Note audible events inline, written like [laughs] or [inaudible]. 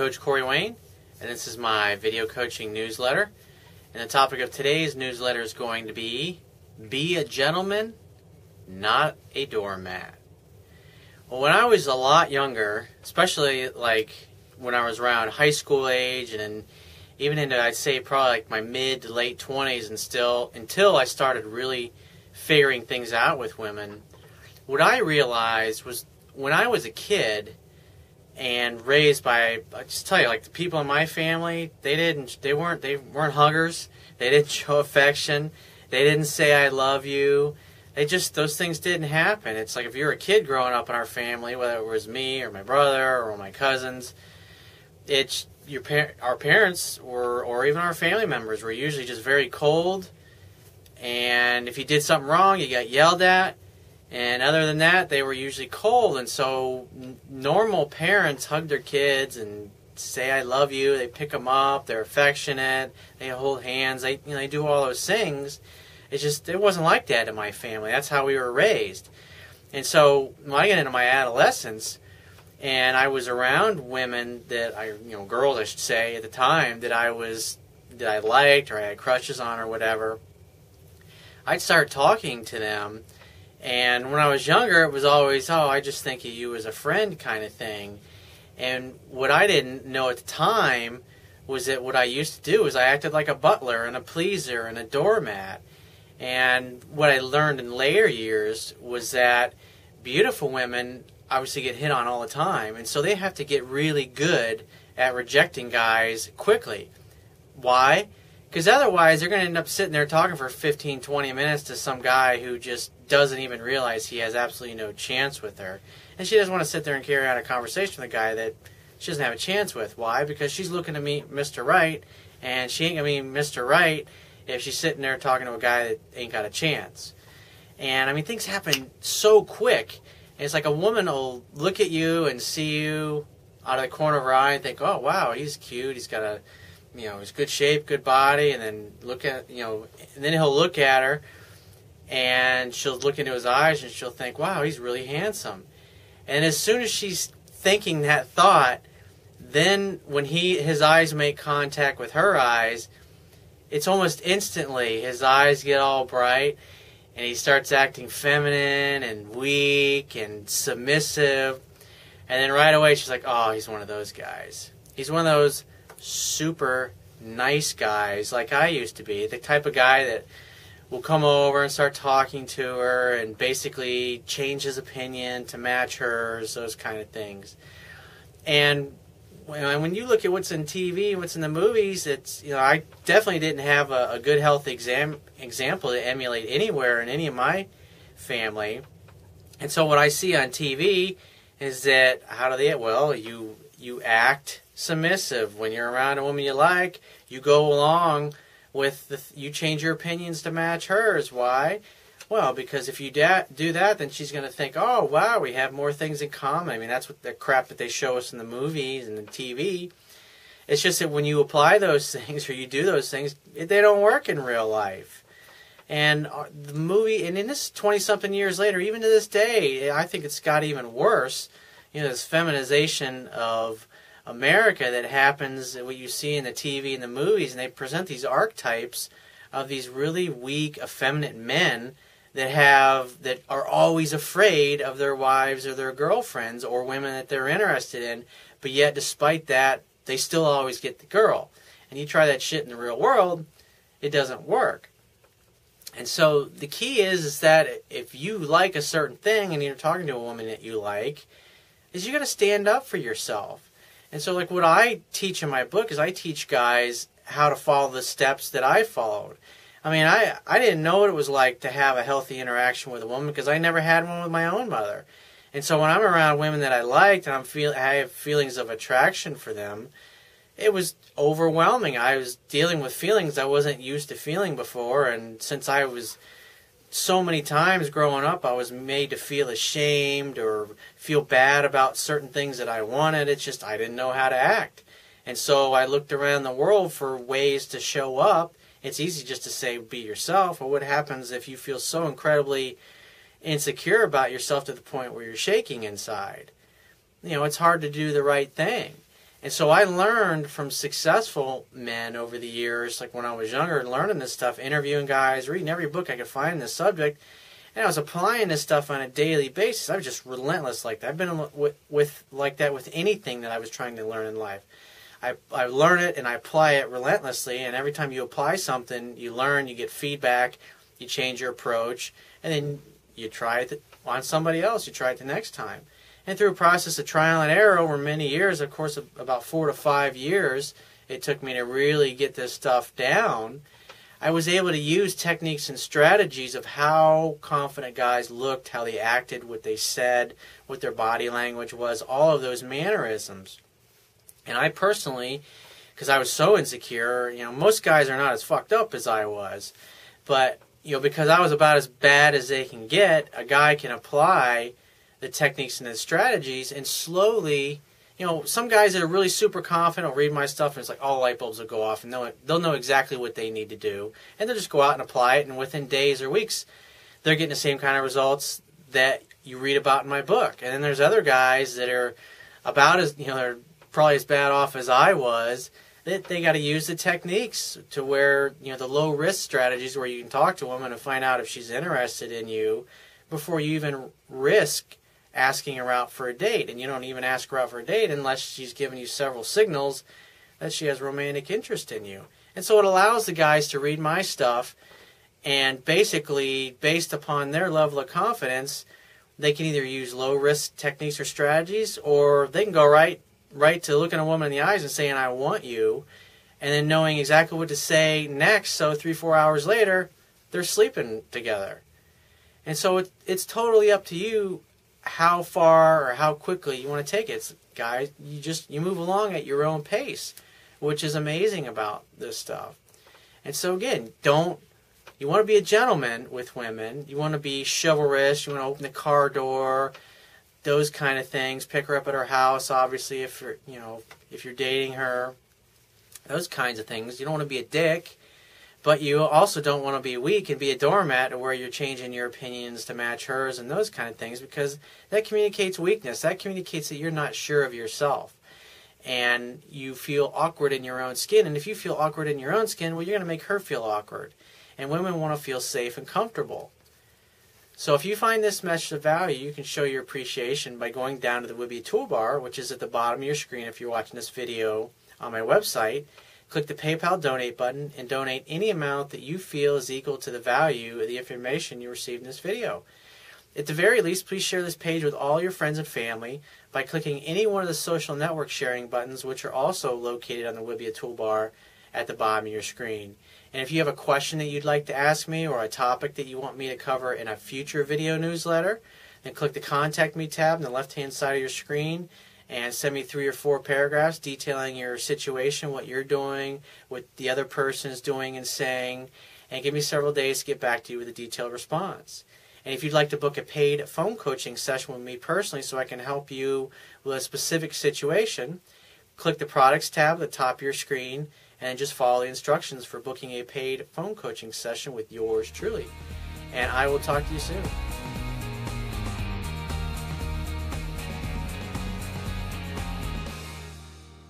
Coach Corey Wayne, and this is my video coaching newsletter. And the topic of today's newsletter is going to be Be a Gentleman, Not a Doormat. Well, when I was a lot younger, especially like when I was around high school age and even into I'd say probably like my mid to late 20s and still until I started really figuring things out with women, what I realized was when I was a kid, and raised by I just tell you like the people in my family they didn't they weren't they weren't huggers. They didn't [laughs] show affection. They didn't say I love you. They just those things didn't happen. It's like if you're a kid growing up in our family whether it was me or my brother or my cousins it's your par- our parents or or even our family members were usually just very cold. And if you did something wrong you got yelled at and other than that, they were usually cold. And so, normal parents hug their kids and say "I love you." They pick them up. They're affectionate. They hold hands. They you know they do all those things. It's just it wasn't like that in my family. That's how we were raised. And so, when I got into my adolescence, and I was around women that I you know girls I should say at the time that I was that I liked or I had crushes on or whatever. I'd start talking to them and when I was younger, it was always, oh, I just think of you as a friend kind of thing. And what I didn't know at the time was that what I used to do is I acted like a butler and a pleaser and a doormat. And what I learned in later years was that beautiful women obviously get hit on all the time. And so they have to get really good at rejecting guys quickly. Why? Because otherwise, they're going to end up sitting there talking for 15, 20 minutes to some guy who just doesn't even realize he has absolutely no chance with her. And she doesn't want to sit there and carry on a conversation with a guy that she doesn't have a chance with. Why? Because she's looking to meet Mr. Right, and she ain't going to meet Mr. Right if she's sitting there talking to a guy that ain't got a chance. And I mean, things happen so quick. And it's like a woman will look at you and see you out of the corner of her eye and think, oh, wow, he's cute. He's got a you know, he's good shape, good body, and then look at, you know, and then he'll look at her and she'll look into his eyes and she'll think, wow, he's really handsome. And as soon as she's thinking that thought, then when he his eyes make contact with her eyes, it's almost instantly his eyes get all bright and he starts acting feminine and weak and submissive. And then right away she's like, "Oh, he's one of those guys. He's one of those super nice guys like I used to be. The type of guy that will come over and start talking to her and basically change his opinion to match hers, those kind of things. And when you look at what's in TV, and what's in the movies, it's you know I definitely didn't have a, a good health exam example to emulate anywhere in any of my family. And so what I see on TV is that how do they well you you act submissive. When you're around a woman you like, you go along with the, you change your opinions to match hers. Why? Well, because if you da- do that, then she's going to think, oh, wow, we have more things in common. I mean, that's what the crap that they show us in the movies and the TV. It's just that when you apply those [laughs] things or you do those things, they don't work in real life. And uh, the movie, and in this 20 something years later, even to this day, I think it's got even worse. You know, this feminization of America that happens, what you see in the TV and the movies, and they present these archetypes of these really weak, effeminate men that have that are always afraid of their wives or their girlfriends or women that they're interested in, but yet despite that, they still always get the girl. And you try that shit in the real world, it doesn't work. And so the key is is that if you like a certain thing and you're talking to a woman that you like, is you got to stand up for yourself. And so, like, what I teach in my book is I teach guys how to follow the steps that I followed. I mean, I, I didn't know what it was like to have a healthy interaction with a woman because I never had one with my own mother. And so when I'm around women that I liked and I'm feel I have feelings of attraction for them, it was overwhelming. I was dealing with feelings I wasn't used to feeling before, and since I was so many times growing up, I was made to feel ashamed or feel bad about certain things that I wanted. It's just I didn't know how to act. And so I looked around the world for ways to show up. It's easy just to say be yourself, but what happens if you feel so incredibly insecure about yourself to the point where you're shaking inside? You know, it's hard to do the right thing. And so I learned from successful men over the years, like when I was younger, learning this stuff, interviewing guys, reading every book I could find in this subject, and I was applying this stuff on a daily basis. I was just relentless like that. I've been with, with like that with anything that I was trying to learn in life. I, I learn it and I apply it relentlessly, and every time you apply something, you learn, you get feedback, you change your approach, and then you try it on somebody else. You try it the next time. And through a process of trial and error over many years, of course, about four to five years, it took me to really get this stuff down. I was able to use techniques and strategies of how confident guys looked, how they acted, what they said, what their body language was, all of those mannerisms. And I personally, because I was so insecure, you know, most guys are not as fucked up as I was, but you know, because I was about as bad as they can get, a guy can apply the techniques and the strategies and slowly you know some guys that are really super confident will read my stuff and it's like all light bulbs will go off and they'll, they'll know exactly what they need to do. And they'll just go out and apply it and within days or weeks they're getting the same kind of results that you read about in my book. And then there's other guys that are about as you know they're probably as bad off as i was that they got to use the techniques to where you know the low risk strategies where you can talk to a woman and find out if she's interested in you before you even risk asking her out for a date. And you don't even ask her out for a date unless she's given you several signals that she has romantic interest in you. And so it allows the guys to read my stuff and basically, based upon their level of confidence, they can either use low risk techniques or strategies, or they can go right right to looking a woman in the eyes and saying, I want you, and then knowing exactly what to say next. So three, four hours later, they're sleeping together. And so it, it's totally up to you how far or how quickly you want to take it. It's, guys, you just you move along at your own pace, which is amazing about this stuff. And so again, don't you want to be a gentleman with women? You want to be chivalrous. You want to open the car door, those kind of things. Pick her up at her house, obviously, if you're you know if you're dating her. Those kinds of things. You don't want to be a dick. But you also don't want to be weak and be a doormat where you're changing your opinions to match hers and those kind of things because that communicates weakness. That communicates that you're not sure of yourself and you feel awkward in your own skin. And if you feel awkward in your own skin, well, you're going to make her feel awkward. And women want to feel safe and comfortable. So if you find this message of value, you can show your appreciation by going down to the Wibiya toolbar, which is at the bottom of your screen if you're watching this video on my website Click the PayPal donate button and donate any amount that you feel is equal to the value of the information you received in this video. At the very least, please share this page with all your friends and family by clicking any one of the social network sharing buttons, which are also located on the Wibiya toolbar at the bottom of your screen. And if you have a question that you'd like to ask me or a topic that you want me to cover in a future video newsletter, then click the Contact Me tab on the left hand side of your screen and send me three or four paragraphs detailing your situation, what you're doing, what the other person is doing and saying, and give me several days to get back to you with a detailed response. And if you'd like to book a paid phone coaching session with me personally so I can help you with a specific situation, click the products tab at the top of your screen and just follow the instructions for booking a paid phone coaching session with yours truly. And I will talk to you soon.